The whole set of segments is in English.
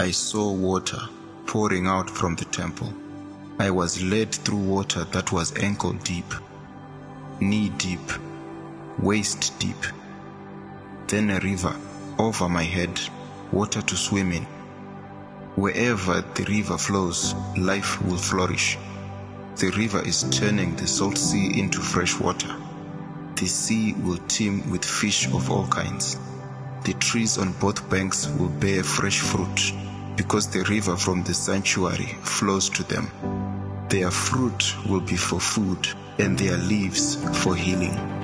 I saw water pouring out from the temple. I was led through water that was ankle deep, knee deep, waist deep. Then a river over my head, water to swim in. Wherever the river flows, life will flourish. The river is turning the salt sea into fresh water. The sea will teem with fish of all kinds. The trees on both banks will bear fresh fruit because the river from the sanctuary flows to them. Their fruit will be for food and their leaves for healing.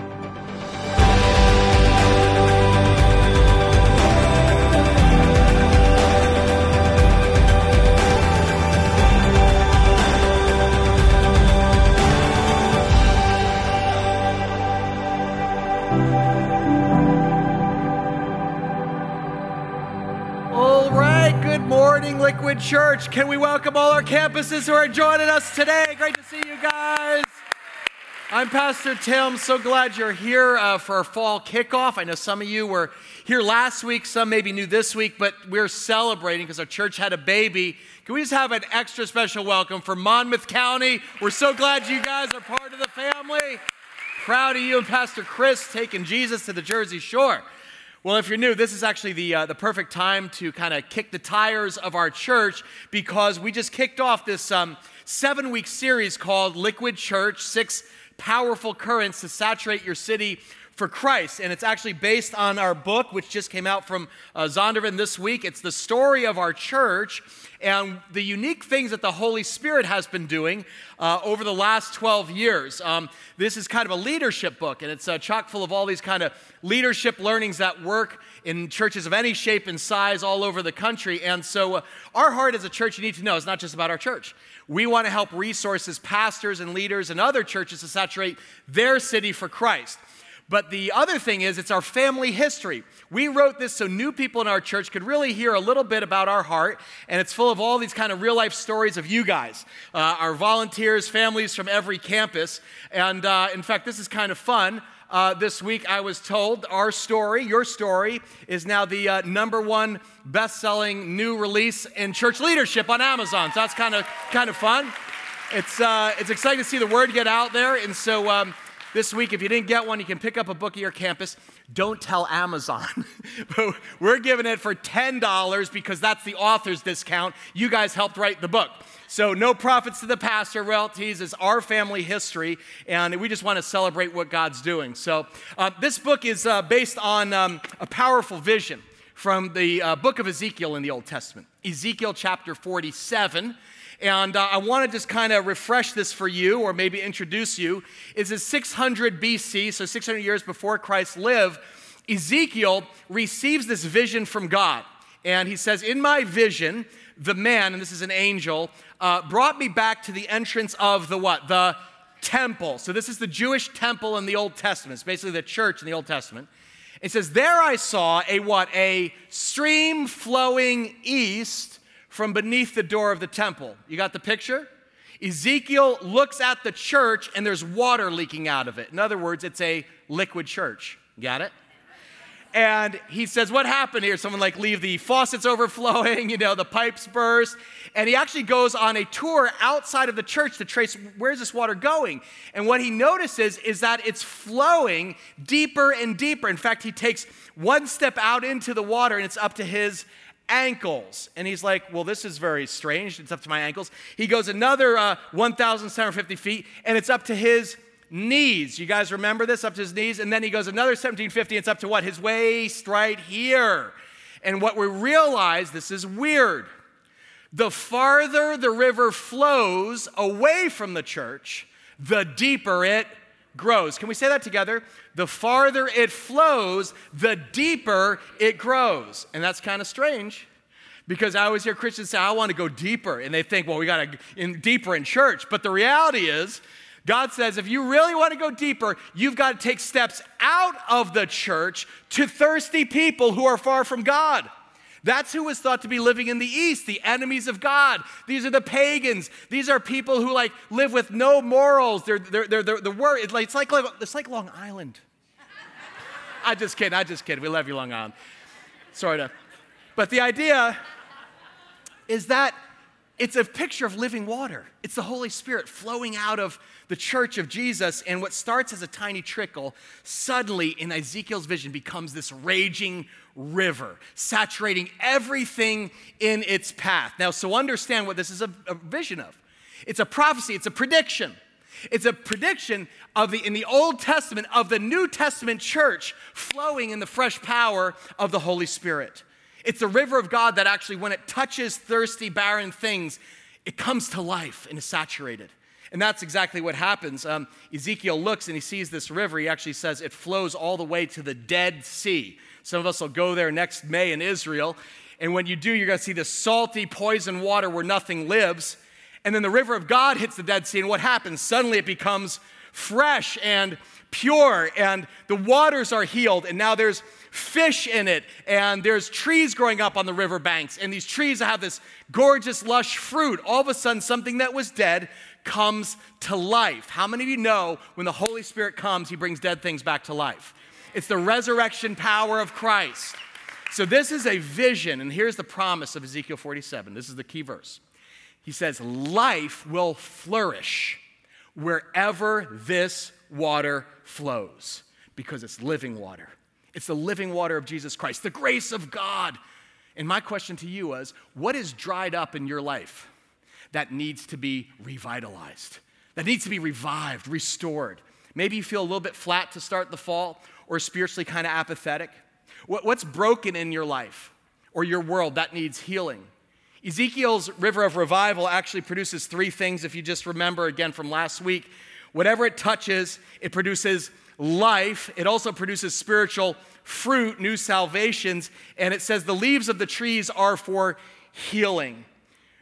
Church. Can we welcome all our campuses who are joining us today? Great to see you guys. I'm Pastor Tim. So glad you're here uh, for our fall kickoff. I know some of you were here last week, some maybe new this week, but we're celebrating because our church had a baby. Can we just have an extra special welcome for Monmouth County? We're so glad you guys are part of the family. Proud of you and Pastor Chris taking Jesus to the Jersey Shore. Well, if you're new, this is actually the, uh, the perfect time to kind of kick the tires of our church because we just kicked off this um, seven week series called Liquid Church Six Powerful Currents to Saturate Your City for Christ. And it's actually based on our book, which just came out from uh, Zondervan this week. It's the story of our church and the unique things that the Holy Spirit has been doing uh, over the last 12 years. Um, this is kind of a leadership book, and it's uh, chock full of all these kind of leadership learnings that work in churches of any shape and size all over the country. And so, uh, our heart as a church, you need to know, is not just about our church. We want to help resources pastors and leaders and other churches to saturate their city for Christ. But the other thing is, it's our family history. We wrote this so new people in our church could really hear a little bit about our heart, and it's full of all these kind of real life stories of you guys, uh, our volunteers, families from every campus. And uh, in fact, this is kind of fun. Uh, this week, I was told our story, your story, is now the uh, number one best selling new release in church leadership on Amazon. So that's kind of kind of fun. It's, uh, it's exciting to see the word get out there. And so, um, this week. If you didn't get one, you can pick up a book at your campus. Don't tell Amazon. but We're giving it for $10 because that's the author's discount. You guys helped write the book. So, no profits to the pastor, royalties is our family history, and we just want to celebrate what God's doing. So, uh, this book is uh, based on um, a powerful vision from the uh, book of Ezekiel in the Old Testament, Ezekiel chapter 47. And uh, I want to just kind of refresh this for you or maybe introduce you. Is in 600 BC, so 600 years before Christ lived, Ezekiel receives this vision from God. And he says, In my vision, the man, and this is an angel, uh, brought me back to the entrance of the what? The temple. So this is the Jewish temple in the Old Testament. It's basically the church in the Old Testament. It says, There I saw a what? A stream flowing east from beneath the door of the temple. You got the picture? Ezekiel looks at the church and there's water leaking out of it. In other words, it's a liquid church. Got it? And he says, What happened here? Someone like leave the faucets overflowing, you know, the pipes burst. And he actually goes on a tour outside of the church to trace where's this water going. And what he notices is that it's flowing deeper and deeper. In fact, he takes one step out into the water and it's up to his ankles. And he's like, Well, this is very strange. It's up to my ankles. He goes another uh, 1,750 feet, and it's up to his knees. You guys remember this? Up to his knees. And then he goes another 1750, it's up to what? His waist right here. And what we realize, this is weird. The farther the river flows away from the church, the deeper it grows. Can we say that together? The farther it flows, the deeper it grows. And that's kind of strange because I always hear Christians say, I want to go deeper. And they think, well, we got to in deeper in church. But the reality is, God says, if you really want to go deeper, you've got to take steps out of the church to thirsty people who are far from God. That's who was thought to be living in the East, the enemies of God. These are the pagans. These are people who like live with no morals. They're, they're, they're, they're the word. It's like, it's, like, it's like Long Island. I just kidding. I just kidding. We love you, Long Island. Sort of. But the idea, is that it's a picture of living water. It's the Holy Spirit flowing out of the church of Jesus. And what starts as a tiny trickle, suddenly in Ezekiel's vision becomes this raging river, saturating everything in its path. Now, so understand what this is a, a vision of it's a prophecy, it's a prediction. It's a prediction of the in the Old Testament of the New Testament church flowing in the fresh power of the Holy Spirit. It's the river of God that actually, when it touches thirsty, barren things, it comes to life and is saturated. And that's exactly what happens. Um, Ezekiel looks and he sees this river. He actually says it flows all the way to the Dead Sea. Some of us will go there next May in Israel. And when you do, you're going to see this salty, poison water where nothing lives. And then the river of God hits the Dead Sea. And what happens? Suddenly it becomes fresh and pure, and the waters are healed. And now there's fish in it, and there's trees growing up on the riverbanks, and these trees have this gorgeous, lush fruit. All of a sudden, something that was dead comes to life. How many of you know when the Holy Spirit comes, he brings dead things back to life? It's the resurrection power of Christ. So, this is a vision, and here's the promise of Ezekiel 47. This is the key verse. He says, Life will flourish wherever this water flows because it's living water. It's the living water of Jesus Christ, the grace of God. And my question to you was what is dried up in your life that needs to be revitalized, that needs to be revived, restored? Maybe you feel a little bit flat to start the fall or spiritually kind of apathetic. What's broken in your life or your world that needs healing? Ezekiel's river of revival actually produces three things, if you just remember again from last week. Whatever it touches, it produces life. It also produces spiritual fruit, new salvations. And it says the leaves of the trees are for healing.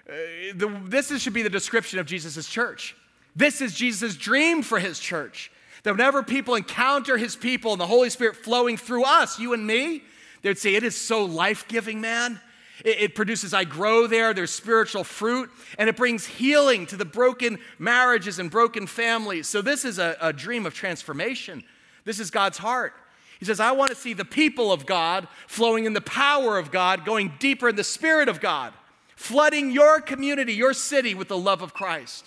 Uh, the, this is, should be the description of Jesus' church. This is Jesus' dream for his church. That whenever people encounter his people and the Holy Spirit flowing through us, you and me, they'd say, It is so life giving, man. It, produces, I grow there, there's spiritual fruit, and it brings healing to the broken marriages and broken families. So, this is a, a dream of transformation. This is God's heart. He says, I want to see the people of God flowing in the power of God, going deeper in the Spirit of God, flooding your community, your city with the love of Christ.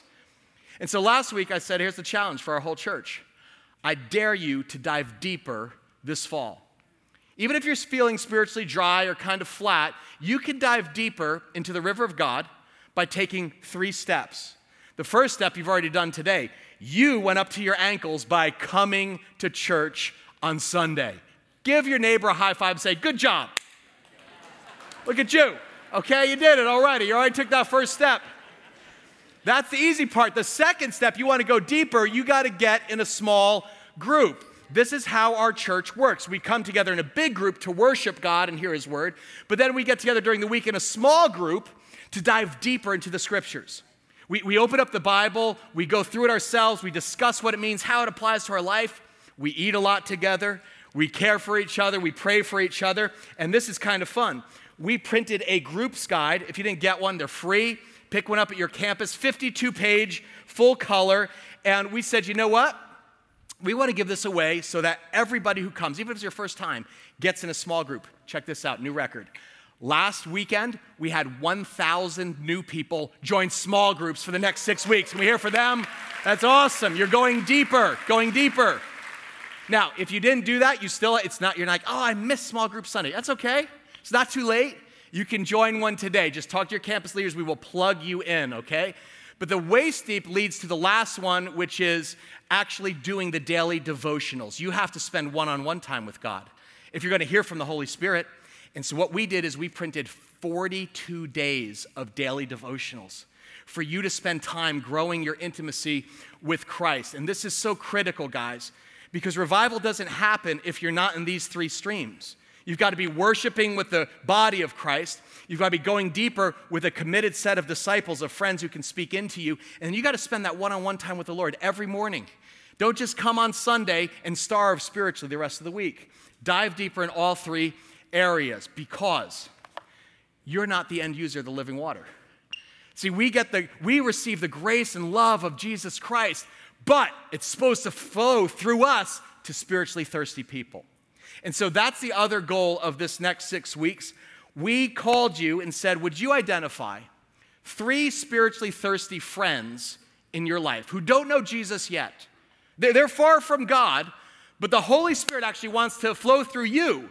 And so last week I said, here's the challenge for our whole church I dare you to dive deeper this fall. Even if you're feeling spiritually dry or kind of flat, you can dive deeper into the river of God by taking three steps. The first step you've already done today. You went up to your ankles by coming to church on Sunday. Give your neighbor a high five and say, Good job. Look at you. Okay, you did it already. You already took that first step. That's the easy part. The second step, you want to go deeper, you got to get in a small group. This is how our church works. We come together in a big group to worship God and hear His word, but then we get together during the week in a small group to dive deeper into the scriptures. We, we open up the Bible, we go through it ourselves, we discuss what it means, how it applies to our life. We eat a lot together, we care for each other, we pray for each other, and this is kind of fun. We printed a groups guide. If you didn't get one, they're free. Pick one up at your campus, 52 page, full color. And we said, you know what? We want to give this away so that everybody who comes, even if it's your first time, gets in a small group. Check this out, new record. Last weekend, we had 1,000 new people join small groups for the next six weeks. Can we hear for them? That's awesome. You're going deeper, going deeper. Now, if you didn't do that, you still, it's not, you're like, oh, I missed small group Sunday. That's okay. It's not too late. You can join one today. Just talk to your campus leaders. We will plug you in, okay? But the waist deep leads to the last one, which is actually doing the daily devotionals. You have to spend one on one time with God if you're going to hear from the Holy Spirit. And so, what we did is we printed 42 days of daily devotionals for you to spend time growing your intimacy with Christ. And this is so critical, guys, because revival doesn't happen if you're not in these three streams. You've got to be worshiping with the body of Christ. You've got to be going deeper with a committed set of disciples, of friends who can speak into you. And you got to spend that one on one time with the Lord every morning. Don't just come on Sunday and starve spiritually the rest of the week. Dive deeper in all three areas because you're not the end user of the living water. See, we get the we receive the grace and love of Jesus Christ, but it's supposed to flow through us to spiritually thirsty people. And so that's the other goal of this next 6 weeks. we called you and said, Would you identify three spiritually thirsty friends in your life who don't know Jesus yet? They're far from God, but the Holy Spirit actually wants to flow through you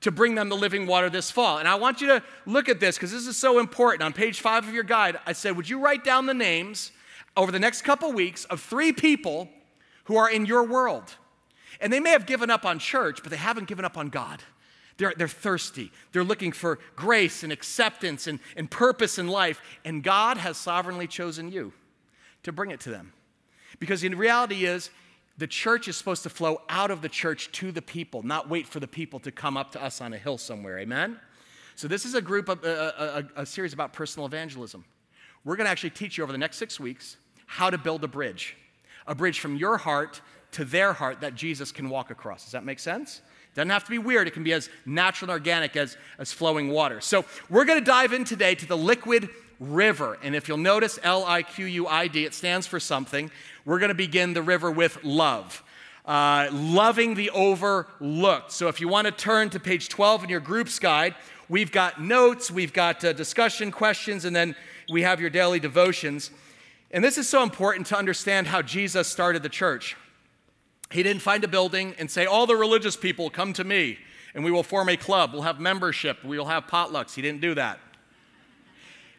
to bring them the living water this fall. And I want you to look at this because this is so important. On page five of your guide, I said, Would you write down the names over the next couple weeks of three people who are in your world? And they may have given up on church, but they haven't given up on God. They're, they're thirsty. They're looking for grace and acceptance and, and purpose in life. And God has sovereignly chosen you to bring it to them. Because in reality is, the church is supposed to flow out of the church to the people, not wait for the people to come up to us on a hill somewhere. Amen? So, this is a group of a, a, a series about personal evangelism. We're going to actually teach you over the next six weeks how to build a bridge, a bridge from your heart to their heart that Jesus can walk across. Does that make sense? Doesn't have to be weird. It can be as natural and organic as, as flowing water. So, we're going to dive in today to the liquid river. And if you'll notice L I Q U I D, it stands for something. We're going to begin the river with love. Uh, loving the overlooked. So, if you want to turn to page 12 in your group's guide, we've got notes, we've got uh, discussion questions, and then we have your daily devotions. And this is so important to understand how Jesus started the church. He didn't find a building and say, All the religious people come to me and we will form a club. We'll have membership. We will have potlucks. He didn't do that.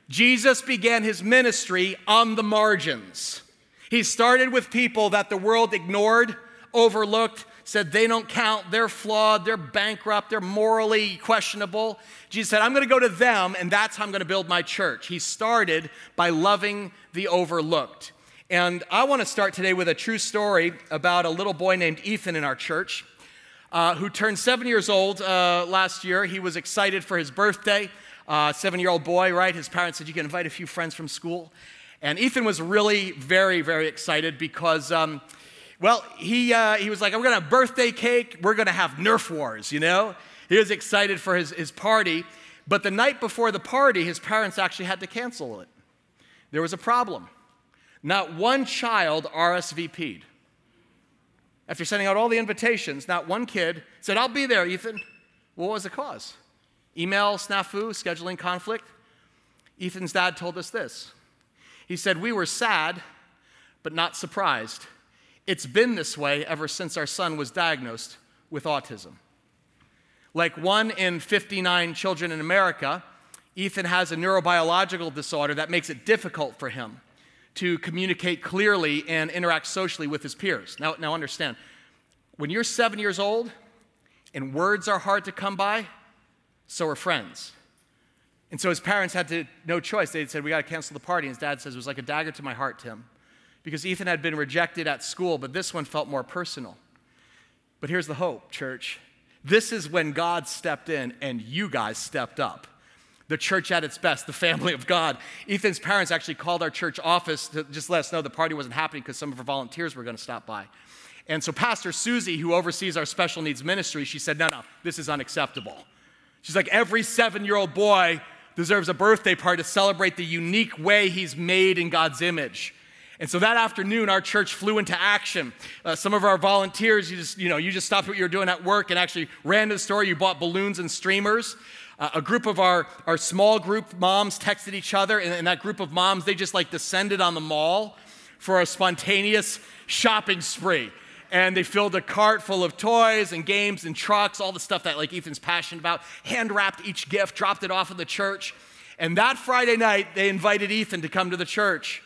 Jesus began his ministry on the margins. He started with people that the world ignored, overlooked, said they don't count, they're flawed, they're bankrupt, they're morally questionable. Jesus said, I'm going to go to them, and that's how I'm going to build my church. He started by loving the overlooked. And I want to start today with a true story about a little boy named Ethan in our church uh, who turned seven years old uh, last year. He was excited for his birthday. Uh, seven year old boy, right? His parents said, You can invite a few friends from school. And Ethan was really very, very excited because, um, well, he, uh, he was like, We're going to have birthday cake. We're going to have Nerf wars, you know? He was excited for his, his party. But the night before the party, his parents actually had to cancel it. There was a problem. Not one child RSVP'd. After sending out all the invitations, not one kid said, I'll be there, Ethan. What was the cause? Email snafu, scheduling conflict. Ethan's dad told us this. He said, We were sad, but not surprised. It's been this way ever since our son was diagnosed with autism. Like one in 59 children in America, Ethan has a neurobiological disorder that makes it difficult for him to communicate clearly and interact socially with his peers. Now, now understand, when you're seven years old and words are hard to come by, so are friends. And so his parents had to, no choice. They said, We got to cancel the party. And his dad says, It was like a dagger to my heart, Tim, because Ethan had been rejected at school, but this one felt more personal. But here's the hope, church. This is when God stepped in and you guys stepped up the church at its best, the family of God. Ethan's parents actually called our church office to just let us know the party wasn't happening because some of our volunteers were going to stop by. And so, Pastor Susie, who oversees our special needs ministry, she said, No, no, this is unacceptable. She's like, Every seven year old boy deserves a birthday party to celebrate the unique way he's made in God's image. And so that afternoon, our church flew into action. Uh, some of our volunteers, you just, you know, you just stopped what you were doing at work and actually ran to the store. You bought balloons and streamers. Uh, a group of our, our small group moms texted each other, and, and that group of moms, they just like descended on the mall for a spontaneous shopping spree. And they filled a cart full of toys and games and trucks, all the stuff that like Ethan's passionate about, hand wrapped each gift, dropped it off at the church. And that Friday night, they invited Ethan to come to the church.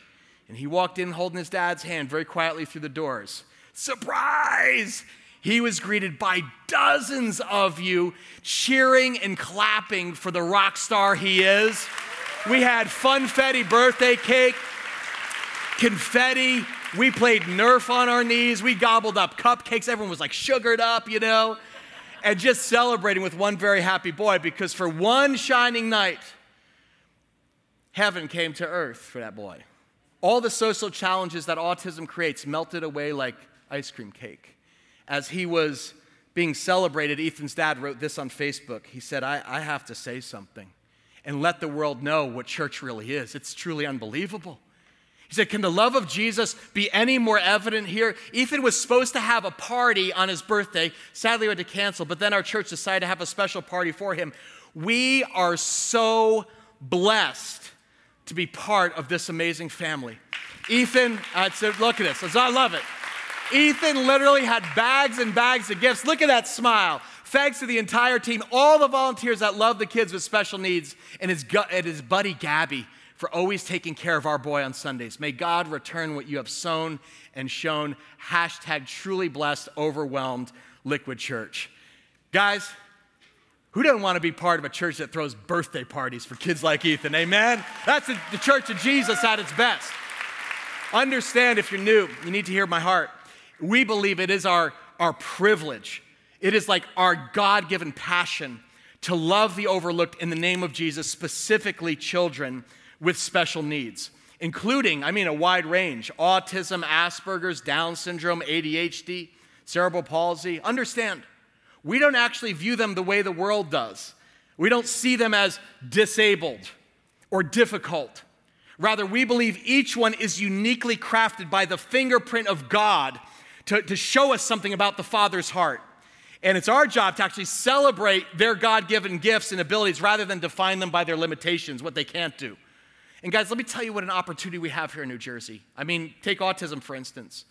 And he walked in holding his dad's hand very quietly through the doors. Surprise! He was greeted by dozens of you cheering and clapping for the rock star he is. We had funfetti birthday cake, confetti. We played Nerf on our knees. We gobbled up cupcakes. Everyone was like sugared up, you know, and just celebrating with one very happy boy because for one shining night, heaven came to earth for that boy. All the social challenges that autism creates melted away like ice cream cake as he was being celebrated, Ethan's dad wrote this on Facebook. He said, I, I have to say something and let the world know what church really is. It's truly unbelievable. He said, Can the love of Jesus be any more evident here? Ethan was supposed to have a party on his birthday. Sadly, we had to cancel, but then our church decided to have a special party for him We are so blessed to be part of this amazing family. Ethan, uh, so look at this. I love it. Ethan literally had bags and bags of gifts. Look at that smile. Thanks to the entire team, all the volunteers that love the kids with special needs, and his, and his buddy Gabby for always taking care of our boy on Sundays. May God return what you have sown and shown. Hashtag truly blessed, overwhelmed, liquid church. Guys, who doesn't want to be part of a church that throws birthday parties for kids like Ethan? Amen? That's the, the church of Jesus at its best. Understand if you're new, you need to hear my heart. We believe it is our, our privilege, it is like our God given passion to love the overlooked in the name of Jesus, specifically children with special needs, including, I mean, a wide range autism, Asperger's, Down syndrome, ADHD, cerebral palsy. Understand, we don't actually view them the way the world does. We don't see them as disabled or difficult. Rather, we believe each one is uniquely crafted by the fingerprint of God to, to show us something about the Father's heart. And it's our job to actually celebrate their God given gifts and abilities rather than define them by their limitations, what they can't do. And guys, let me tell you what an opportunity we have here in New Jersey. I mean, take autism for instance.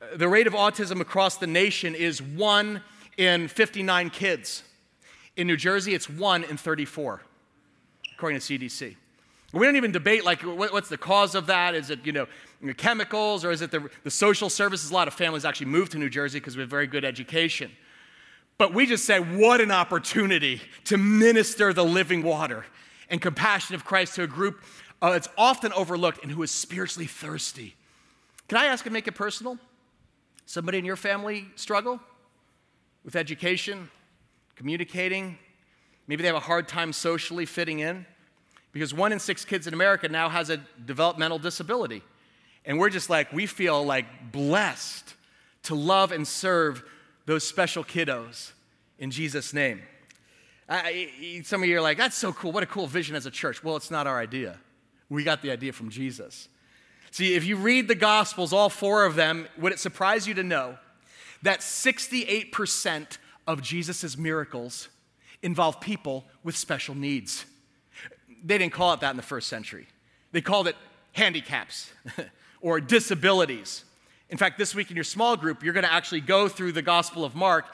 Uh, the rate of autism across the nation is one in 59 kids. In New Jersey, it's one in 34, according to CDC. We don't even debate like what's the cause of that? Is it you know chemicals or is it the, the social services? A lot of families actually move to New Jersey because we have very good education. But we just say, what an opportunity to minister the living water and compassion of Christ to a group uh, that's often overlooked and who is spiritually thirsty. Can I ask and make it personal? Somebody in your family struggle? with education, communicating. Maybe they have a hard time socially fitting in because one in six kids in America now has a developmental disability. And we're just like, we feel like blessed to love and serve those special kiddos in Jesus' name. I, some of you are like, that's so cool. What a cool vision as a church. Well, it's not our idea. We got the idea from Jesus. See, if you read the Gospels, all four of them, would it surprise you to know that 68% of Jesus' miracles involve people with special needs. They didn't call it that in the first century, they called it handicaps or disabilities. In fact, this week in your small group, you're going to actually go through the Gospel of Mark,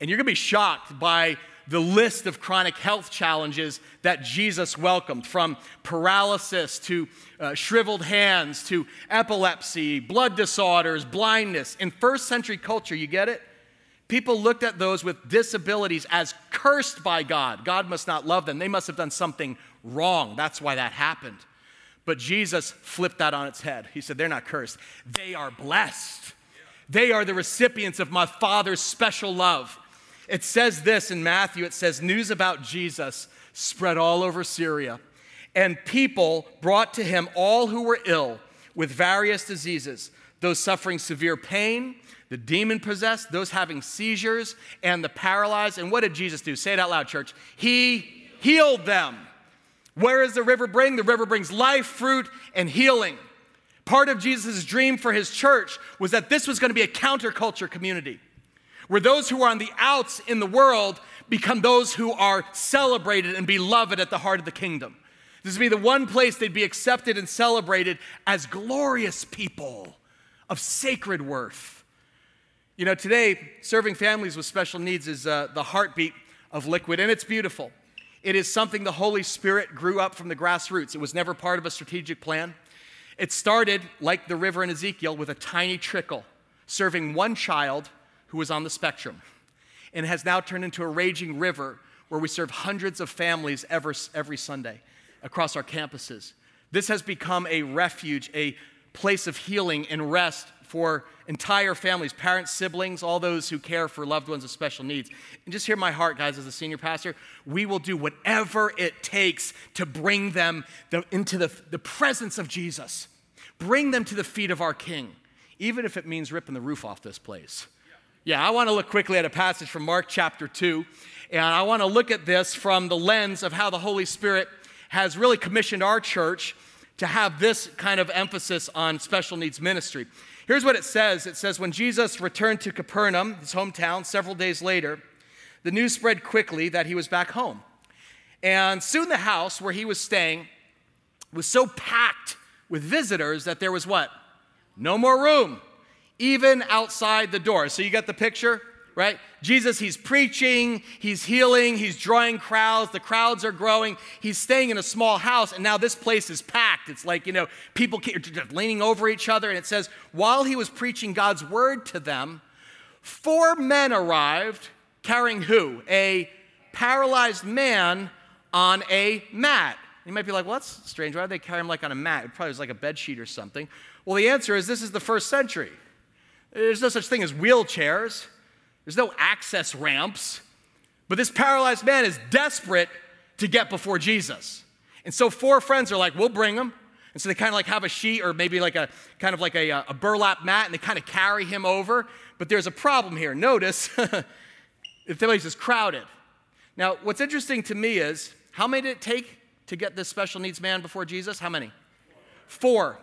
and you're going to be shocked by the list of chronic health challenges that Jesus welcomed from paralysis to uh, shriveled hands to epilepsy, blood disorders, blindness. In first century culture, you get it? People looked at those with disabilities as cursed by God. God must not love them. They must have done something wrong. That's why that happened. But Jesus flipped that on its head. He said, They're not cursed, they are blessed. They are the recipients of my Father's special love. It says this in Matthew it says, News about Jesus spread all over Syria, and people brought to him all who were ill with various diseases, those suffering severe pain, the demon possessed, those having seizures, and the paralyzed. And what did Jesus do? Say it out loud, church. He healed them. Where does the river bring? The river brings life, fruit, and healing. Part of Jesus' dream for his church was that this was going to be a counterculture community where those who are on the outs in the world become those who are celebrated and beloved at the heart of the kingdom. This would be the one place they'd be accepted and celebrated as glorious people of sacred worth. You know, today, serving families with special needs is uh, the heartbeat of Liquid, and it's beautiful. It is something the Holy Spirit grew up from the grassroots. It was never part of a strategic plan. It started, like the river in Ezekiel, with a tiny trickle, serving one child who was on the spectrum and has now turned into a raging river where we serve hundreds of families every, every Sunday across our campuses. This has become a refuge, a place of healing and rest for entire families, parents, siblings, all those who care for loved ones with special needs. And just hear my heart, guys, as a senior pastor, we will do whatever it takes to bring them the, into the, the presence of Jesus, bring them to the feet of our King, even if it means ripping the roof off this place. Yeah, I want to look quickly at a passage from Mark chapter 2, and I want to look at this from the lens of how the Holy Spirit has really commissioned our church to have this kind of emphasis on special needs ministry. Here's what it says it says, When Jesus returned to Capernaum, his hometown, several days later, the news spread quickly that he was back home. And soon the house where he was staying was so packed with visitors that there was what? No more room, even outside the door. So you got the picture? Right? Jesus, he's preaching, he's healing, he's drawing crowds, the crowds are growing. He's staying in a small house, and now this place is packed. It's like, you know, people leaning over each other. And it says, while he was preaching God's word to them, four men arrived carrying who? A paralyzed man on a mat. You might be like, well, that's strange. Why did they carry him like on a mat? It probably was like a bed sheet or something. Well, the answer is this is the first century. There's no such thing as wheelchairs. There's no access ramps. But this paralyzed man is desperate to get before Jesus. And so four friends are like, we'll bring him. And so they kind of like have a sheet or maybe like a kind of like a, uh, a burlap mat and they kind of carry him over. But there's a problem here. Notice the place is crowded. Now, what's interesting to me is how many did it take to get this special needs man before Jesus? How many? Four.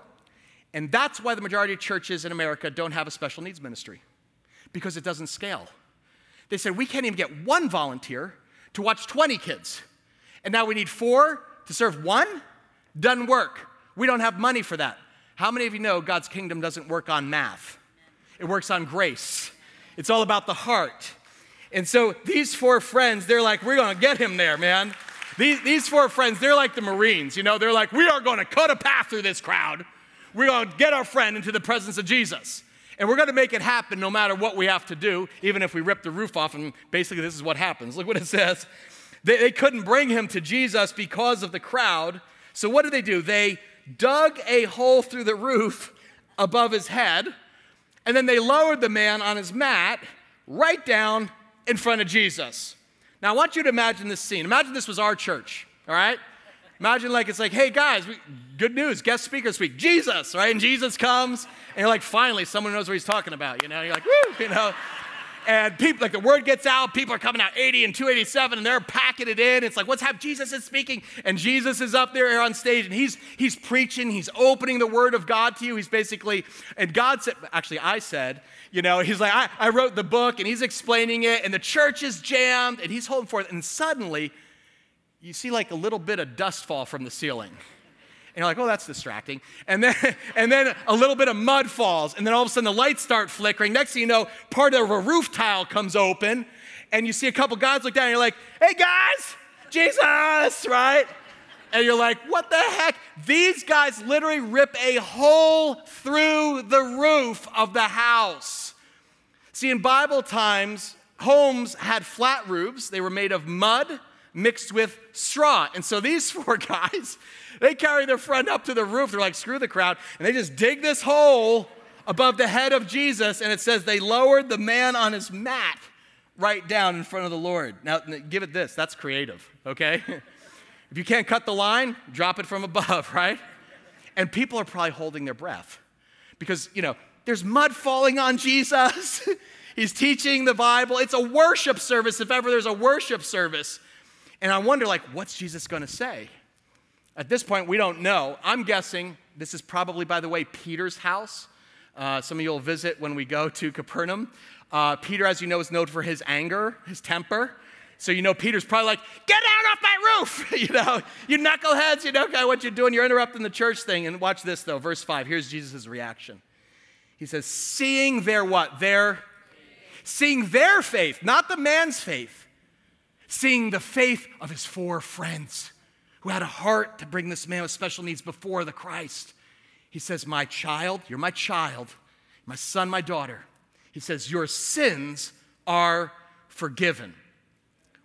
And that's why the majority of churches in America don't have a special needs ministry because it doesn't scale. They said, we can't even get one volunteer to watch 20 kids. And now we need four to serve one? Doesn't work. We don't have money for that. How many of you know God's kingdom doesn't work on math? It works on grace. It's all about the heart. And so these four friends, they're like, we're gonna get him there, man. These, these four friends, they're like the Marines, you know, they're like, we are gonna cut a path through this crowd. We're gonna get our friend into the presence of Jesus. And we're going to make it happen no matter what we have to do, even if we rip the roof off. And basically, this is what happens. Look what it says. They, they couldn't bring him to Jesus because of the crowd. So, what did they do? They dug a hole through the roof above his head, and then they lowered the man on his mat right down in front of Jesus. Now, I want you to imagine this scene. Imagine this was our church, all right? Imagine like it's like, hey guys, we, good news, guest speaker speak, Jesus, right? And Jesus comes, and you're like, finally, someone knows what he's talking about, you know? You're like, woo, you know? And people, like the word gets out, people are coming out 80 and 287, and they're packing it in. It's like, what's happening? Jesus is speaking, and Jesus is up there on stage, and he's he's preaching, he's opening the word of God to you. He's basically, and God said, actually, I said, you know, he's like, I, I wrote the book, and he's explaining it, and the church is jammed, and he's holding forth, and suddenly you see like a little bit of dust fall from the ceiling. And you're like, oh, that's distracting. And then, and then a little bit of mud falls. And then all of a sudden the lights start flickering. Next thing you know, part of a roof tile comes open. And you see a couple guys look down and you're like, hey guys, Jesus, right? And you're like, what the heck? These guys literally rip a hole through the roof of the house. See, in Bible times, homes had flat roofs, they were made of mud mixed with straw. And so these four guys, they carry their friend up to the roof. They're like, screw the crowd. And they just dig this hole above the head of Jesus. And it says they lowered the man on his mat right down in front of the Lord. Now, give it this that's creative, okay? if you can't cut the line, drop it from above, right? And people are probably holding their breath because, you know, there's mud falling on Jesus. He's teaching the Bible. It's a worship service, if ever there's a worship service. And I wonder, like, what's Jesus going to say? At this point, we don't know. I'm guessing this is probably, by the way, Peter's house. Uh, some of you will visit when we go to Capernaum. Uh, Peter, as you know, is known for his anger, his temper. So you know Peter's probably like, get out off my roof! you know, you knuckleheads, you know, what you're doing. You're interrupting the church thing. And watch this though, verse 5. Here's Jesus' reaction. He says, seeing their what? Their seeing their faith, not the man's faith seeing the faith of his four friends who had a heart to bring this man with special needs before the Christ. He says, My child, you're my child, my son, my daughter. He says, Your sins are forgiven,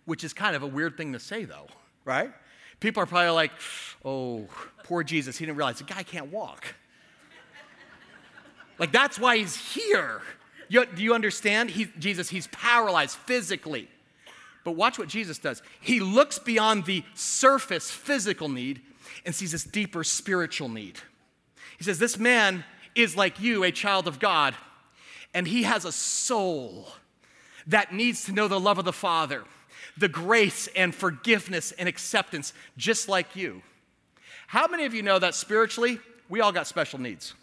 which is kind of a weird thing to say, though, right? People are probably like, Oh, poor Jesus, he didn't realize the guy can't walk. like, that's why he's here. You, do you understand? He, Jesus, he's paralyzed physically. But watch what Jesus does. He looks beyond the surface physical need and sees this deeper spiritual need. He says, This man is like you, a child of God, and he has a soul that needs to know the love of the Father, the grace and forgiveness and acceptance, just like you. How many of you know that spiritually, we all got special needs?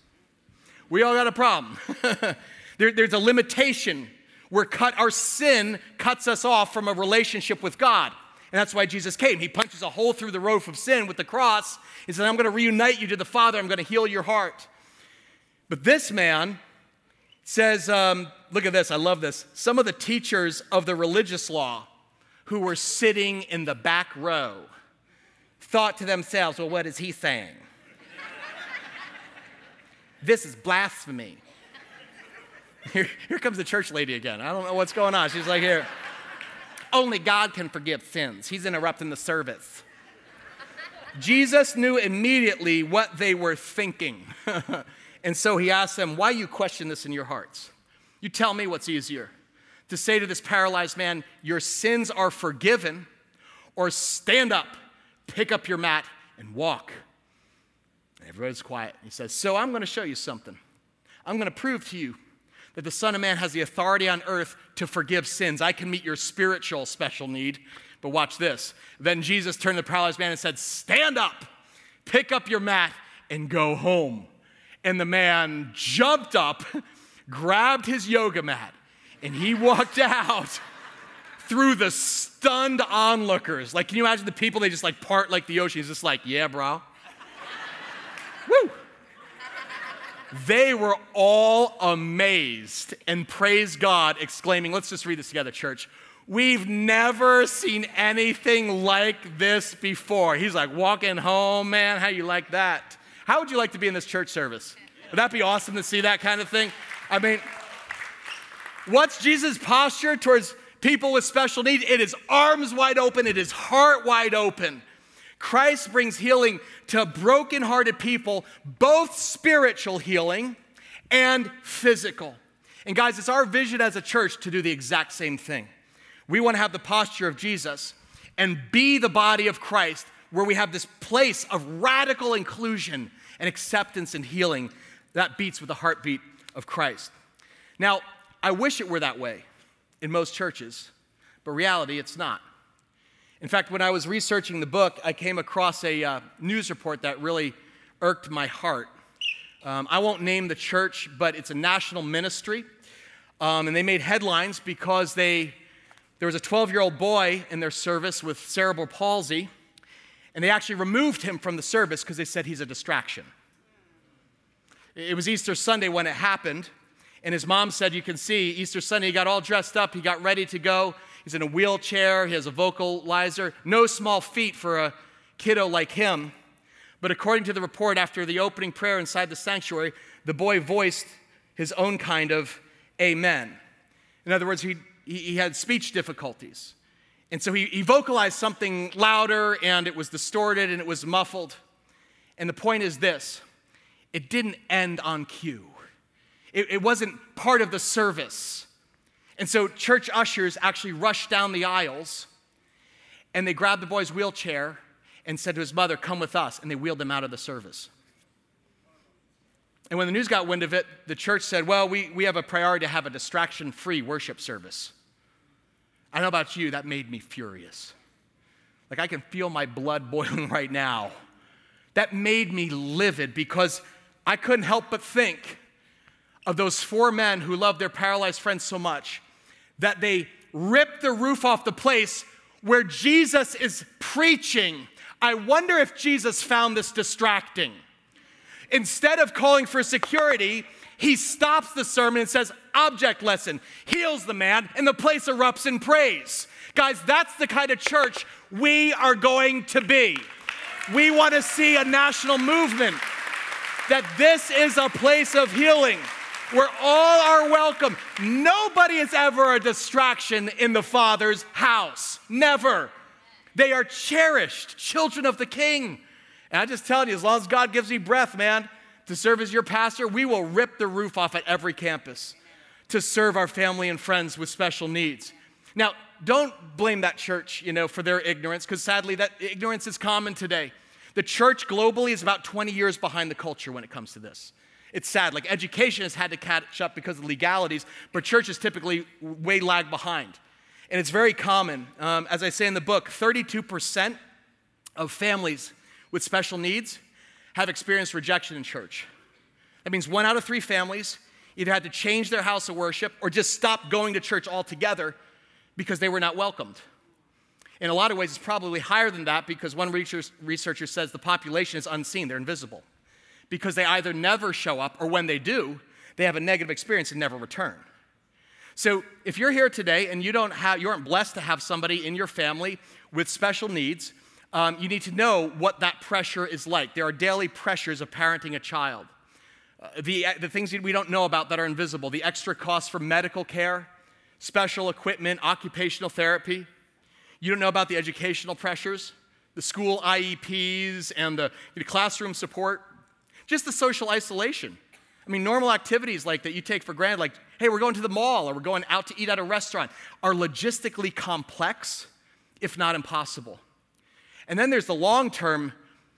We all got a problem. there, there's a limitation we're cut, our sin cuts us off from a relationship with God. And that's why Jesus came. He punches a hole through the roof of sin with the cross. He said, I'm going to reunite you to the Father. I'm going to heal your heart. But this man says, um, look at this, I love this. Some of the teachers of the religious law who were sitting in the back row thought to themselves, well, what is he saying? this is blasphemy. Here, here comes the church lady again. I don't know what's going on. She's like, here. Only God can forgive sins. He's interrupting the service. Jesus knew immediately what they were thinking. and so he asked them, Why you question this in your hearts? You tell me what's easier to say to this paralyzed man, Your sins are forgiven, or stand up, pick up your mat, and walk. Everybody's quiet. He says, So I'm going to show you something. I'm going to prove to you that the Son of Man has the authority on earth to forgive sins. I can meet your spiritual special need. But watch this. Then Jesus turned to the paralyzed man and said, Stand up, pick up your mat, and go home. And the man jumped up, grabbed his yoga mat, and he walked out through the stunned onlookers. Like, can you imagine the people? They just like part like the ocean. He's just like, Yeah, bro. Woo! They were all amazed and praised God, exclaiming, Let's just read this together, church. We've never seen anything like this before. He's like, walking home, man, how you like that? How would you like to be in this church service? Would that be awesome to see that kind of thing? I mean, what's Jesus' posture towards people with special needs? It is arms wide open, it is heart wide open. Christ brings healing to brokenhearted people, both spiritual healing and physical. And guys, it's our vision as a church to do the exact same thing. We want to have the posture of Jesus and be the body of Christ where we have this place of radical inclusion and acceptance and healing that beats with the heartbeat of Christ. Now, I wish it were that way in most churches, but reality, it's not. In fact, when I was researching the book, I came across a uh, news report that really irked my heart. Um, I won't name the church, but it's a national ministry. Um, and they made headlines because they, there was a 12 year old boy in their service with cerebral palsy, and they actually removed him from the service because they said he's a distraction. It was Easter Sunday when it happened, and his mom said, You can see, Easter Sunday, he got all dressed up, he got ready to go. He's in a wheelchair, he has a vocalizer, no small feat for a kiddo like him. But according to the report, after the opening prayer inside the sanctuary, the boy voiced his own kind of amen. In other words, he, he had speech difficulties. And so he, he vocalized something louder and it was distorted and it was muffled. And the point is this it didn't end on cue, it, it wasn't part of the service. And so church ushers actually rushed down the aisles and they grabbed the boy's wheelchair and said to his mother, Come with us. And they wheeled him out of the service. And when the news got wind of it, the church said, Well, we, we have a priority to have a distraction free worship service. I know about you, that made me furious. Like I can feel my blood boiling right now. That made me livid because I couldn't help but think of those four men who loved their paralyzed friends so much that they ripped the roof off the place where Jesus is preaching. I wonder if Jesus found this distracting. Instead of calling for security, he stops the sermon and says, Object lesson, heals the man, and the place erupts in praise. Guys, that's the kind of church we are going to be. We want to see a national movement that this is a place of healing where all are welcome. Nobody is ever a distraction in the Father's house. Never. They are cherished, children of the King. And I just tell you, as long as God gives me breath, man, to serve as your pastor, we will rip the roof off at every campus to serve our family and friends with special needs. Now, don't blame that church, you know, for their ignorance, because sadly, that ignorance is common today. The church globally is about 20 years behind the culture when it comes to this. It's sad. Like education has had to catch up because of legalities, but churches typically way lag behind. And it's very common. Um, as I say in the book, 32% of families with special needs have experienced rejection in church. That means one out of three families either had to change their house of worship or just stop going to church altogether because they were not welcomed. In a lot of ways, it's probably higher than that because one researcher says the population is unseen, they're invisible. Because they either never show up or when they do, they have a negative experience and never return. So if you're here today and you don't have, you aren't blessed to have somebody in your family with special needs, um, you need to know what that pressure is like. There are daily pressures of parenting a child. Uh, the, the things we don't know about that are invisible, the extra costs for medical care, special equipment, occupational therapy. You don't know about the educational pressures, the school IEPs, and the, the classroom support, just the social isolation. I mean, normal activities like that you take for granted, like, hey, we're going to the mall or we're going out to eat at a restaurant, are logistically complex, if not impossible. And then there's the long term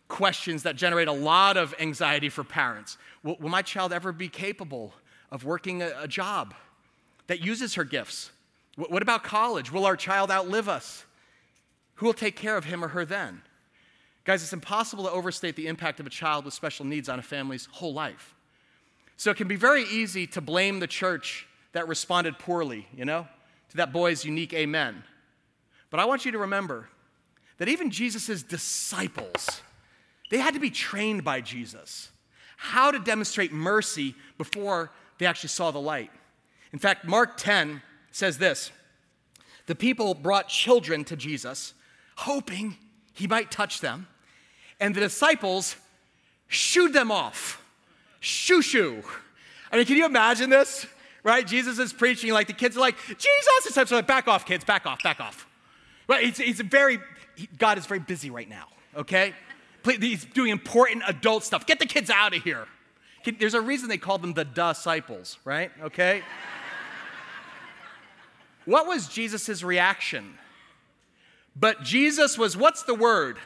questions that generate a lot of anxiety for parents. Will, will my child ever be capable of working a, a job that uses her gifts? W- what about college? Will our child outlive us? Who will take care of him or her then? Guys, it's impossible to overstate the impact of a child with special needs on a family's whole life. So it can be very easy to blame the church that responded poorly, you know, to that boy's unique amen. But I want you to remember that even Jesus' disciples, they had to be trained by Jesus how to demonstrate mercy before they actually saw the light. In fact, Mark 10 says this The people brought children to Jesus, hoping he might touch them, and the disciples shooed them off. Shoo shoo. I mean, can you imagine this? Right? Jesus is preaching, like the kids are like, Jesus! So like, back off, kids, back off, back off. Right? He's, he's very God is very busy right now, okay? He's doing important adult stuff. Get the kids out of here. There's a reason they call them the disciples, right? Okay? what was Jesus' reaction? But Jesus was, what's the word?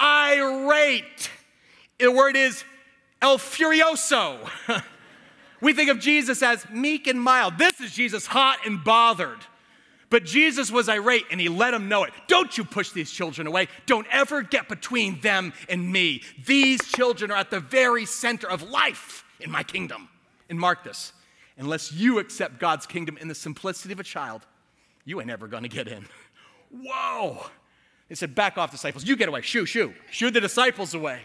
Irate. The word is el furioso. we think of Jesus as meek and mild. This is Jesus hot and bothered. But Jesus was irate and he let them know it. Don't you push these children away. Don't ever get between them and me. These children are at the very center of life in my kingdom. And mark this unless you accept God's kingdom in the simplicity of a child, you ain't ever gonna get in. Whoa. They said, Back off, disciples. You get away. Shoo, shoo. Shoo the disciples away.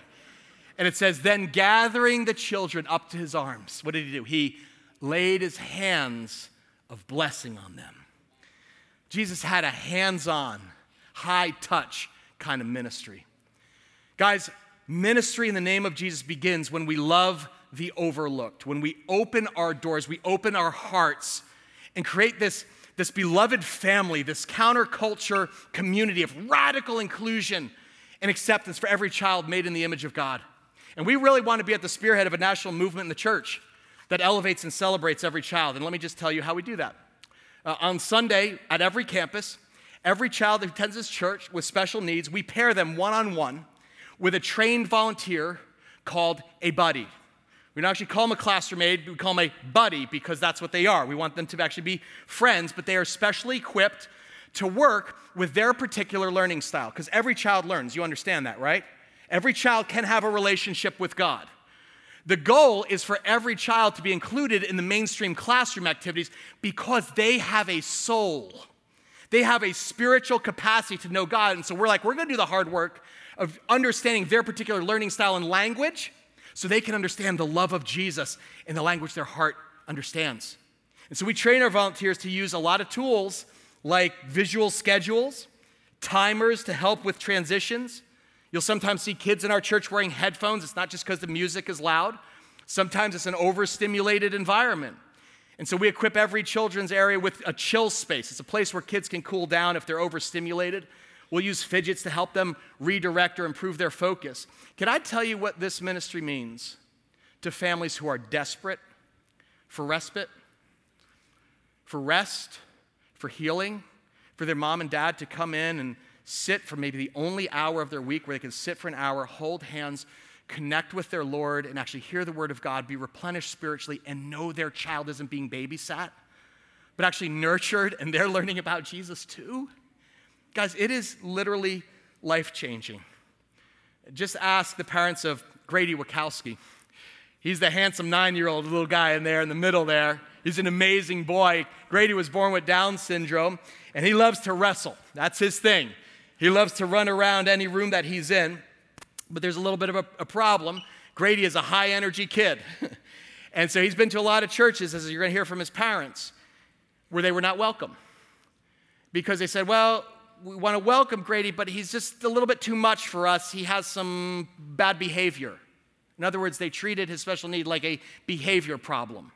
And it says, Then gathering the children up to his arms, what did he do? He laid his hands of blessing on them. Jesus had a hands on, high touch kind of ministry. Guys, ministry in the name of Jesus begins when we love the overlooked, when we open our doors, we open our hearts and create this, this beloved family, this counterculture community of radical inclusion and acceptance for every child made in the image of God. And we really want to be at the spearhead of a national movement in the church that elevates and celebrates every child. And let me just tell you how we do that. Uh, on Sunday, at every campus, every child that attends this church with special needs, we pair them one on one with a trained volunteer called a buddy. We don't actually call them a classroom aide, we call them a buddy because that's what they are. We want them to actually be friends, but they are specially equipped to work with their particular learning style because every child learns. You understand that, right? Every child can have a relationship with God. The goal is for every child to be included in the mainstream classroom activities because they have a soul. They have a spiritual capacity to know God. And so we're like, we're going to do the hard work of understanding their particular learning style and language so they can understand the love of Jesus in the language their heart understands. And so we train our volunteers to use a lot of tools like visual schedules, timers to help with transitions, You'll sometimes see kids in our church wearing headphones. It's not just because the music is loud, sometimes it's an overstimulated environment. And so we equip every children's area with a chill space. It's a place where kids can cool down if they're overstimulated. We'll use fidgets to help them redirect or improve their focus. Can I tell you what this ministry means to families who are desperate for respite, for rest, for healing, for their mom and dad to come in and sit for maybe the only hour of their week where they can sit for an hour, hold hands, connect with their Lord, and actually hear the word of God, be replenished spiritually, and know their child isn't being babysat, but actually nurtured and they're learning about Jesus too. Guys, it is literally life changing. Just ask the parents of Grady Wachowski. He's the handsome nine year old little guy in there in the middle there. He's an amazing boy. Grady was born with Down syndrome, and he loves to wrestle. That's his thing. He loves to run around any room that he's in, but there's a little bit of a, a problem. Grady is a high energy kid. and so he's been to a lot of churches, as you're going to hear from his parents, where they were not welcome. Because they said, well, we want to welcome Grady, but he's just a little bit too much for us. He has some bad behavior. In other words, they treated his special need like a behavior problem.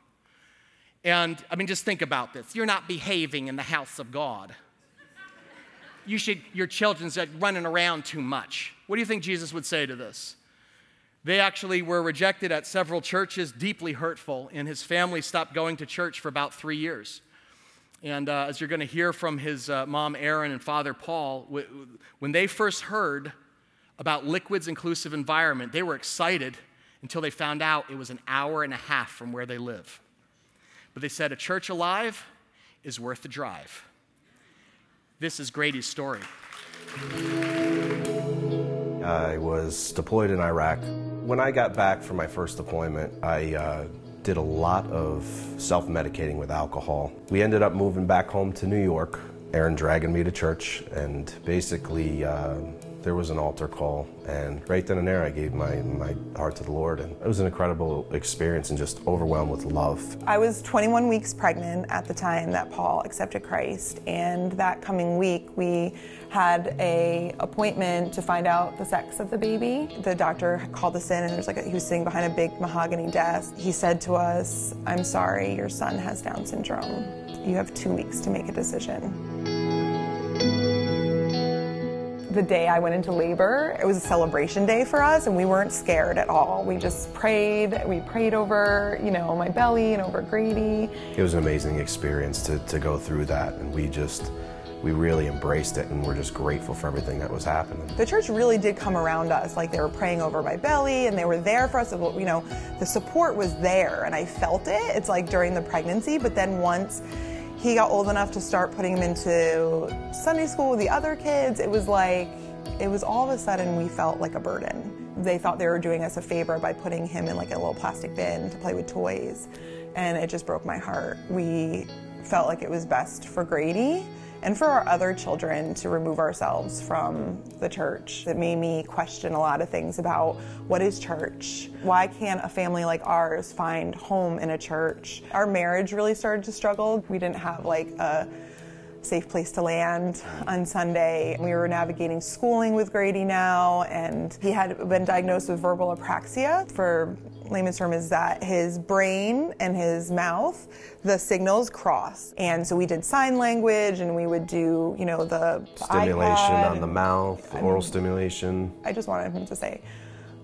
And I mean, just think about this. You're not behaving in the house of God. You should, your children's running around too much. What do you think Jesus would say to this? They actually were rejected at several churches, deeply hurtful, and his family stopped going to church for about three years. And uh, as you're going to hear from his uh, mom, Erin, and father, Paul, w- when they first heard about Liquid's inclusive environment, they were excited until they found out it was an hour and a half from where they live. But they said, a church alive is worth the drive. This is Grady's story. I was deployed in Iraq. When I got back from my first deployment, I uh, did a lot of self medicating with alcohol. We ended up moving back home to New York. Erin dragging me to church, and basically, uh, there was an altar call, and right then and there, I gave my, my heart to the Lord, and it was an incredible experience and just overwhelmed with love. I was 21 weeks pregnant at the time that Paul accepted Christ, and that coming week, we had a appointment to find out the sex of the baby. The doctor called us in, and there's like a, he was sitting behind a big mahogany desk. He said to us, "I'm sorry, your son has Down syndrome. You have two weeks to make a decision." The day I went into labor, it was a celebration day for us, and we weren't scared at all. We just prayed. We prayed over, you know, my belly and over Grady. It was an amazing experience to, to go through that, and we just we really embraced it and we're just grateful for everything that was happening. The church really did come around us. Like they were praying over my belly and they were there for us. You know, the support was there and I felt it. It's like during the pregnancy, but then once he got old enough to start putting him into Sunday school with the other kids, it was like, it was all of a sudden we felt like a burden. They thought they were doing us a favor by putting him in like a little plastic bin to play with toys. And it just broke my heart. We felt like it was best for Grady and for our other children to remove ourselves from the church. It made me question a lot of things about what is church? Why can't a family like ours find home in a church? Our marriage really started to struggle. We didn't have like a safe place to land on Sunday. We were navigating schooling with Grady now, and he had been diagnosed with verbal apraxia. For layman's term, is that his brain and his mouth, the signals cross. And so we did sign language, and we would do, you know, the stimulation on the mouth, oral stimulation. I just wanted him to say,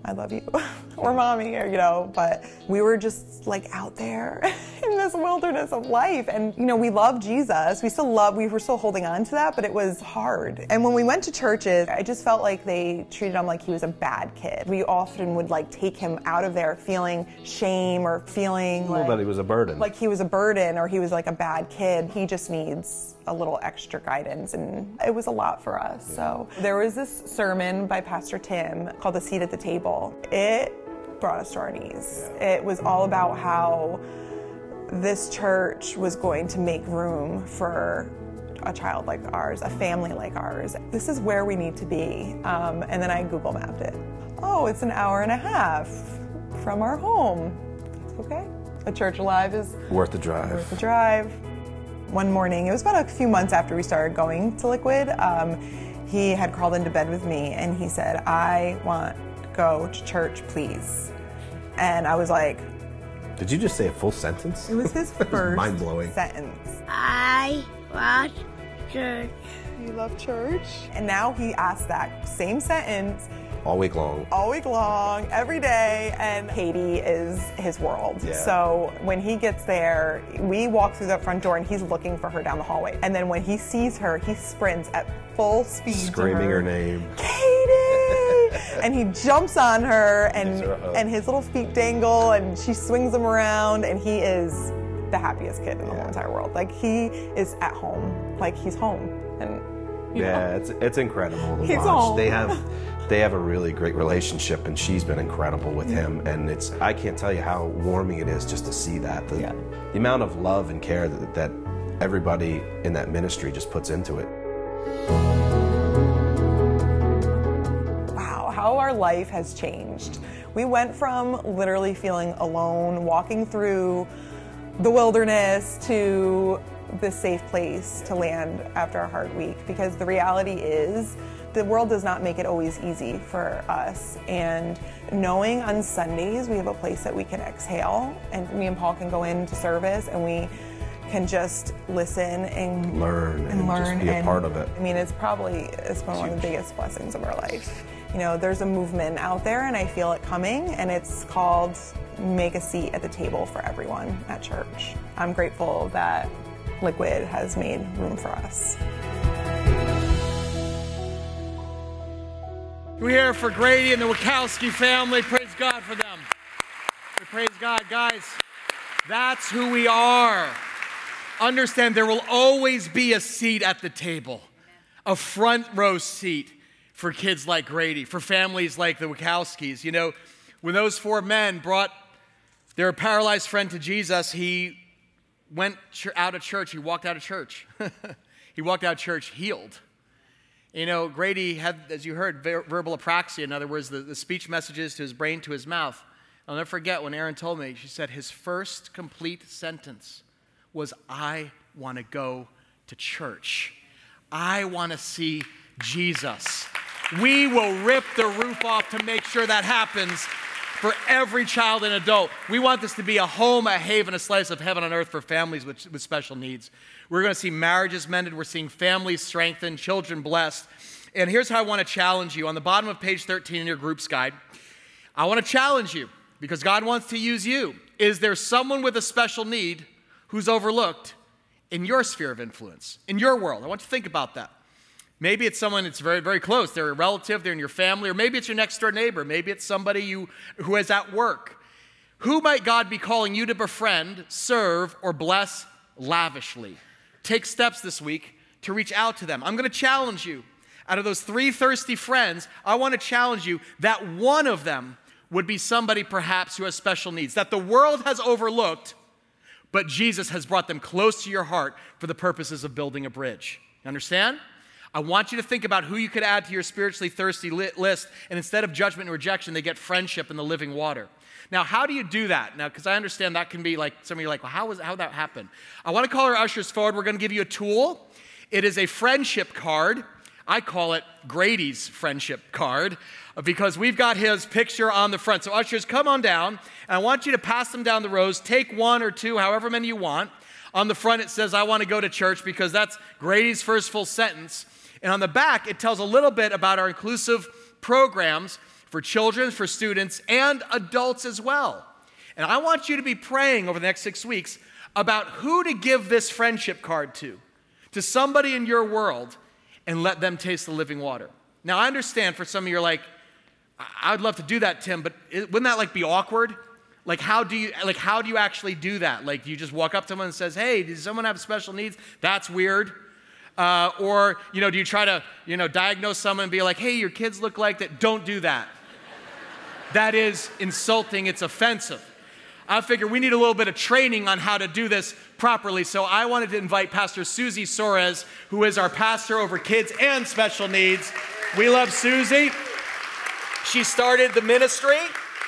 I love you, or mommy, or, you know, but we were just like out there in this wilderness of life. And, you know, we love Jesus. We still love, we were still holding on to that, but it was hard. And when we went to churches, I just felt like they treated him like he was a bad kid. We often would like take him out of there feeling shame or feeling like, that he was a burden. Like he was a burden or he was like a bad kid. He just needs a little extra guidance and it was a lot for us. Yeah. So there was this sermon by Pastor Tim called The Seat at the Table. It brought us to our knees. Yeah. It was all about how this church was going to make room for a child like ours, a family like ours. This is where we need to be. Um, and then I Google mapped it. Oh, it's an hour and a half from our home. It's okay. A church alive is worth the drive. Worth the drive one morning, it was about a few months after we started going to Liquid, um, he had crawled into bed with me and he said, I want to go to church, please. And I was like, Did you just say a full sentence? It was his first mind blowing sentence. I want church. You love church? And now he asked that same sentence all week long. All week long, every day, and Katie is his world. Yeah. So when he gets there, we walk through the front door and he's looking for her down the hallway. And then when he sees her, he sprints at full speed. Screaming her. her. name. Katie! and he jumps on her and her and his little feet dangle and she swings him around and he is the happiest kid in the whole entire world. Like he is at home. Like he's home. And yeah, know. it's it's incredible to he's watch. Home. They have they have a really great relationship, and she's been incredible with him. And it's I can't tell you how warming it is just to see that the, yeah. the amount of love and care that, that everybody in that ministry just puts into it. Wow, how our life has changed. We went from literally feeling alone, walking through the wilderness to this safe place to land after a hard week because the reality is the world does not make it always easy for us. And knowing on Sundays we have a place that we can exhale and me and Paul can go into service and we can just listen and Learn and, and learn just be a and- part of it. I mean, it's probably it's been one of the biggest blessings of our life. You know, there's a movement out there, and I feel it coming, and it's called "Make a Seat at the Table for Everyone" at church. I'm grateful that Liquid has made room for us. We're here for Grady and the Wachowski family. Praise God for them. We praise God, guys. That's who we are. Understand there will always be a seat at the table, a front row seat for kids like Grady, for families like the Wachowskis. You know, when those four men brought their paralyzed friend to Jesus, he went out of church. He walked out of church. he walked out of church healed. You know, Grady had, as you heard, ver- verbal apraxia. In other words, the, the speech messages to his brain, to his mouth. I'll never forget when Erin told me, she said his first complete sentence was, I want to go to church. I want to see Jesus. We will rip the roof off to make sure that happens for every child and adult. We want this to be a home, a haven, a slice of heaven on earth for families with, with special needs. We're going to see marriages mended, we're seeing families strengthened, children blessed. And here's how I want to challenge you. On the bottom of page 13 in your group's guide, I want to challenge you because God wants to use you. Is there someone with a special need who's overlooked in your sphere of influence, in your world? I want you to think about that. Maybe it's someone that's very, very close. They're a relative, they're in your family, or maybe it's your next door neighbor. Maybe it's somebody you, who is at work. Who might God be calling you to befriend, serve, or bless lavishly? Take steps this week to reach out to them. I'm going to challenge you. Out of those three thirsty friends, I want to challenge you that one of them would be somebody perhaps who has special needs, that the world has overlooked, but Jesus has brought them close to your heart for the purposes of building a bridge. You understand? I want you to think about who you could add to your spiritually thirsty li- list, and instead of judgment and rejection, they get friendship and the living water. Now, how do you do that? Now, because I understand that can be like some of you are like, well, how was how that happen? I want to call our ushers forward. We're going to give you a tool. It is a friendship card. I call it Grady's friendship card uh, because we've got his picture on the front. So, ushers, come on down, and I want you to pass them down the rows. Take one or two, however many you want. On the front, it says, I want to go to church because that's Grady's first full sentence. And on the back, it tells a little bit about our inclusive programs for children, for students, and adults as well. And I want you to be praying over the next six weeks about who to give this friendship card to, to somebody in your world, and let them taste the living water. Now, I understand for some of you, you're like, I- I'd love to do that, Tim, but wouldn't that like be awkward? Like how do you like how do you actually do that? Like do you just walk up to someone and says, "Hey, does someone have special needs?" That's weird. Uh, or you know, do you try to you know diagnose someone and be like, "Hey, your kids look like that"? Don't do that. that is insulting. It's offensive. I figure we need a little bit of training on how to do this properly. So I wanted to invite Pastor Susie Soares, who is our pastor over kids and special needs. We love Susie. She started the ministry.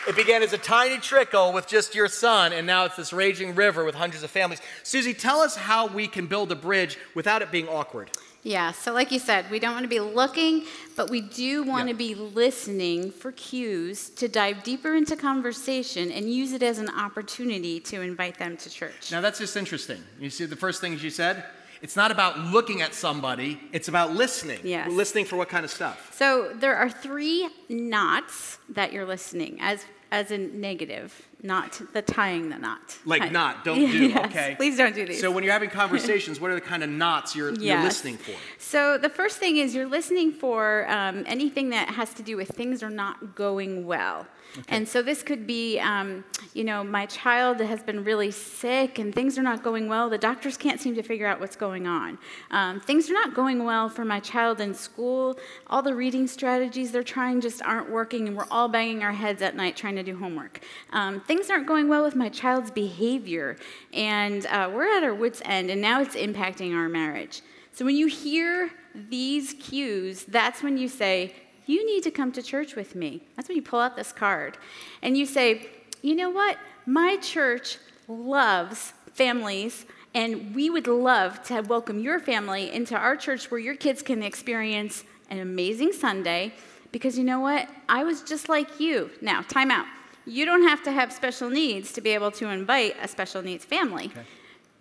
It began as a tiny trickle with just your son, and now it's this raging river with hundreds of families. Susie, tell us how we can build a bridge without it being awkward. Yeah, so like you said, we don't want to be looking, but we do want Yeah. to be listening for cues to dive deeper into conversation and use it as an opportunity to invite them to church. Now, that's just interesting. You see the first things you said? It's not about looking at somebody, it's about listening. Yes. Listening for what kind of stuff? So there are three knots that you're listening as as a negative, not the tying the knot. Like Tie- not, don't do, Yes, okay? Please don't do these. So when you're having conversations, what are the kind of knots you're, you're listening for? So the first thing is you're listening for um, anything that has to do with things are not going well. And so this could be, um, you know, my child has been really sick and things are not going well. The doctors can't seem to figure out what's going on. Um, things are not going well for my child in school. All the reading strategies they're trying just aren't working, and we're all banging our heads at night trying to do homework. Um, things aren't going well with my child's behavior, and uh, we're at our wits' end, and now it's impacting our marriage. So when you hear these cues, that's when you say, You need to come to church with me. That's when you pull out this card and you say, You know what? My church loves families, and we would love to welcome your family into our church where your kids can experience an amazing Sunday. Because you know what? I was just like you. Now, time out. You don't have to have special needs to be able to invite a special needs family. Okay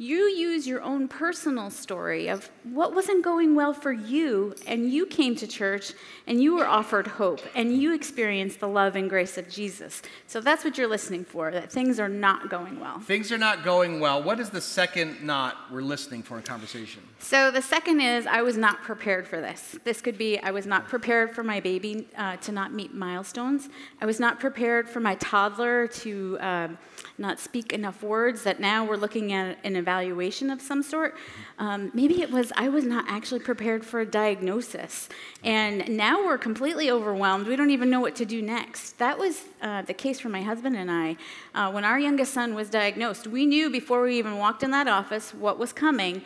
you use your own personal story of what wasn't going well for you, and you came to church and you were offered hope and you experienced the love and grace of Jesus. So that's what you're listening for, that things are not going well. Things are not going well. What is the second not we're listening for in conversation? So the second is I was not prepared for this. This could be I was not prepared for my baby uh, to not meet milestones, I was not prepared for my toddler to. Um, not speak enough words, that now we're looking at an evaluation of some sort. Um, maybe it was I was not actually prepared for a diagnosis. And now we're completely overwhelmed. We don't even know what to do next. That was uh, the case for my husband and I. Uh, when our youngest son was diagnosed, we knew before we even walked in that office what was coming,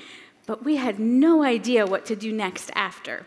but we had no idea what to do next after.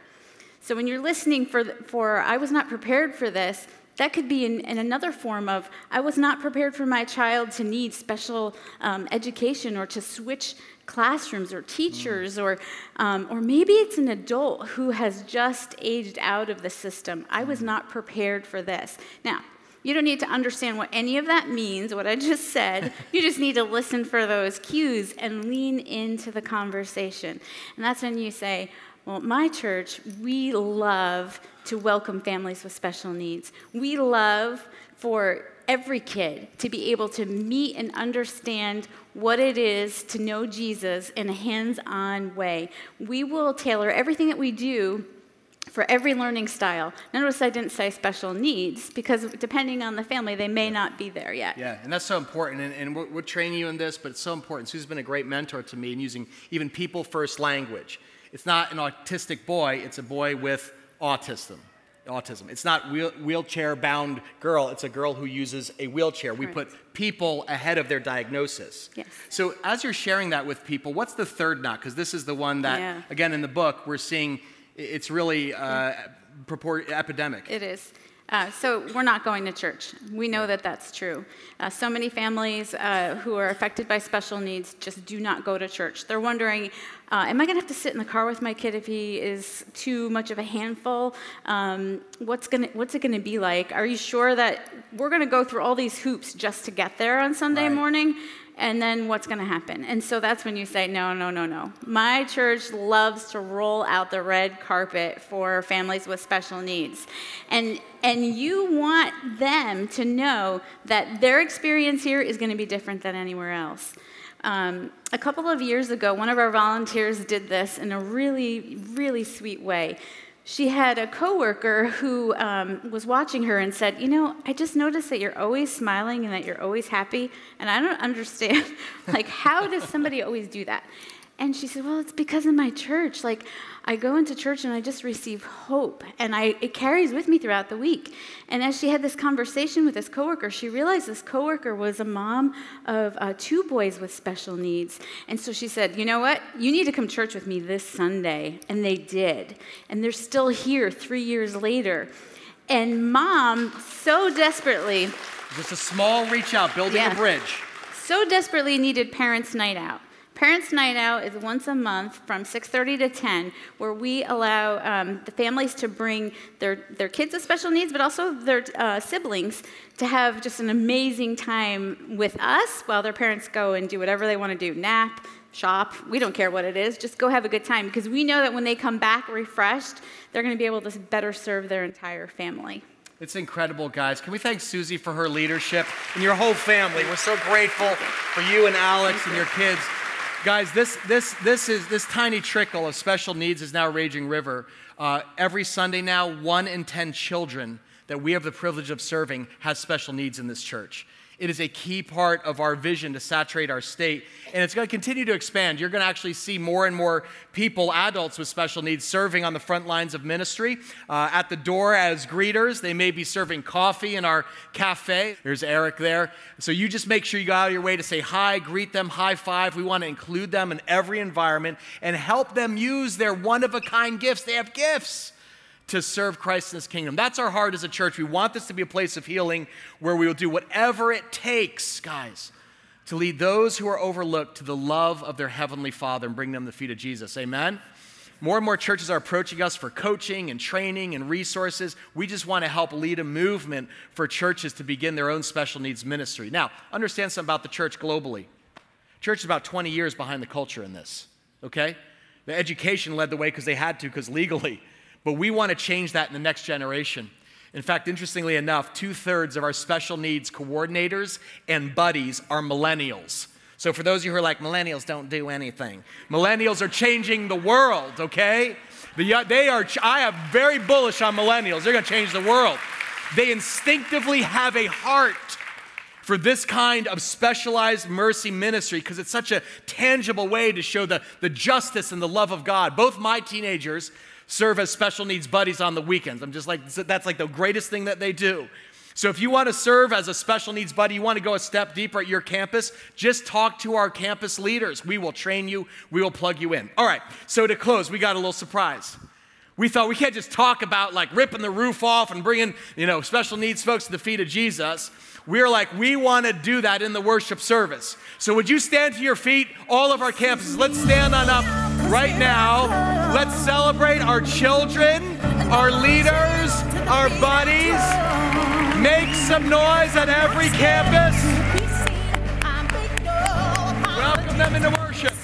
So when you're listening for, for I was not prepared for this, that could be in, in, another form of I was not prepared for my child to need special um, education or to switch classrooms or teachers, mm. or, um, or maybe it's an adult who has just aged out of the system. I was mm. not prepared for this. Now, you don't need to understand what any of that means, what I just said. you just need to listen for those cues and lean into the conversation. And that's when you say, well, my church, we love to welcome families with special needs. We love for every kid to be able to meet and understand what it is to know Jesus in a hands on way. We will tailor everything that we do for every learning style. Notice I didn't say special needs because depending on the family, they may not be there yet. Yeah, and that's so important. And, and we're, we're training you in this, but it's so important. Sue's been a great mentor to me in using even people first language. It's not an autistic boy, it's a boy with autism. Autism. It's not wheel, wheelchair bound girl, it's a girl who uses a wheelchair. We put people ahead of their diagnosis. Yes. So, as you're sharing that with people, what's the third not? Because this is the one that, yeah. again, in the book, we're seeing it's really uh, purport, epidemic. It is. Uh, so we're not going to church. We know that that's true. Uh, so many families uh, who are affected by special needs just do not go to church. They're wondering, uh, am I going to have to sit in the car with my kid if he is too much of a handful? Um, what's, gonna, what's it going to be like? Are you sure that we're going to go through all these hoops just to get there on Sunday right. morning? And then what's going to happen? And so that's when you say, no, no, no, no. My church loves to roll out the red carpet for families with special needs. And, and you want them to know that their experience here is going to be different than anywhere else. Um, a couple of years ago, one of our volunteers did this in a really, really sweet way she had a coworker who um, was watching her and said, "You know, I just noticed that you're always smiling and that you're always happy, and I don't understand. like, how does somebody always do that?" And she said, Well, it's because of my church. Like, I go into church and I just receive hope, and I, it carries with me throughout the week. And as she had this conversation with this coworker, she realized this coworker was a mom of uh, two boys with special needs. And so she said, You know what? You need to come church with me this Sunday. And they did. And they're still here three years later. And mom so desperately. Just a small reach out, building yeah, a bridge. So desperately needed parents' night out. Parents' Night Out is once a month from 6:30 to 10, where we allow um, the families to bring their, their kids with special needs, but also their uh, siblings, to have just an amazing time with us while their parents go and do whatever they want to do, nap, shop. We don't care what it is. Just go have a good time because we know that when they come back refreshed, they're going to be able to better serve their entire family. It's incredible, guys. Can we thank Susie for her leadership and your whole family? We're so grateful for you and Alex and your kids. Guys, this, this, this, is, this tiny trickle of special needs is now Raging River. Uh, every Sunday now, one in 10 children that we have the privilege of serving has special needs in this church. It is a key part of our vision to saturate our state, and it's going to continue to expand. You're going to actually see more and more people, adults with special needs, serving on the front lines of ministry. Uh, at the door as greeters, they may be serving coffee in our cafe. There's Eric there. So you just make sure you go out of your way to say hi, greet them, high five. We want to include them in every environment and help them use their one of a kind gifts. They have gifts to serve Christ in his kingdom. That's our heart as a church. We want this to be a place of healing where we will do whatever it takes, guys, to lead those who are overlooked to the love of their heavenly Father and bring them the feet of Jesus. Amen. More and more churches are approaching us for coaching and training and resources. We just want to help lead a movement for churches to begin their own special needs ministry. Now, understand something about the church globally. Church is about 20 years behind the culture in this, okay? The education led the way because they had to, because legally. But we want to change that in the next generation. In fact, interestingly enough, two thirds of our special needs coordinators and buddies are millennials. So, for those of you who are like, millennials don't do anything, millennials are changing the world, okay? Uh, they are, I am very bullish on millennials. They're gonna change the world. They instinctively have a heart for this kind of specialized mercy ministry because it's such a tangible way to show the, the justice and the love of God. Both my teenagers serve as special needs buddies on the weekends. I'm just like, that's like the greatest thing that they do. So if you want to serve as a special needs buddy, you want to go a step deeper at your campus, just talk to our campus leaders. We will train you, we will plug you in. All right, so to close, we got a little surprise. We thought we can't just talk about like ripping the roof off and bringing, you know, special needs folks to the feet of Jesus. We're like, we want to do that in the worship service. So would you stand to your feet, all of our campuses? Let's stand on up right now. Let's celebrate our children, our leaders, our buddies. Make some noise at every campus. Welcome them into worship.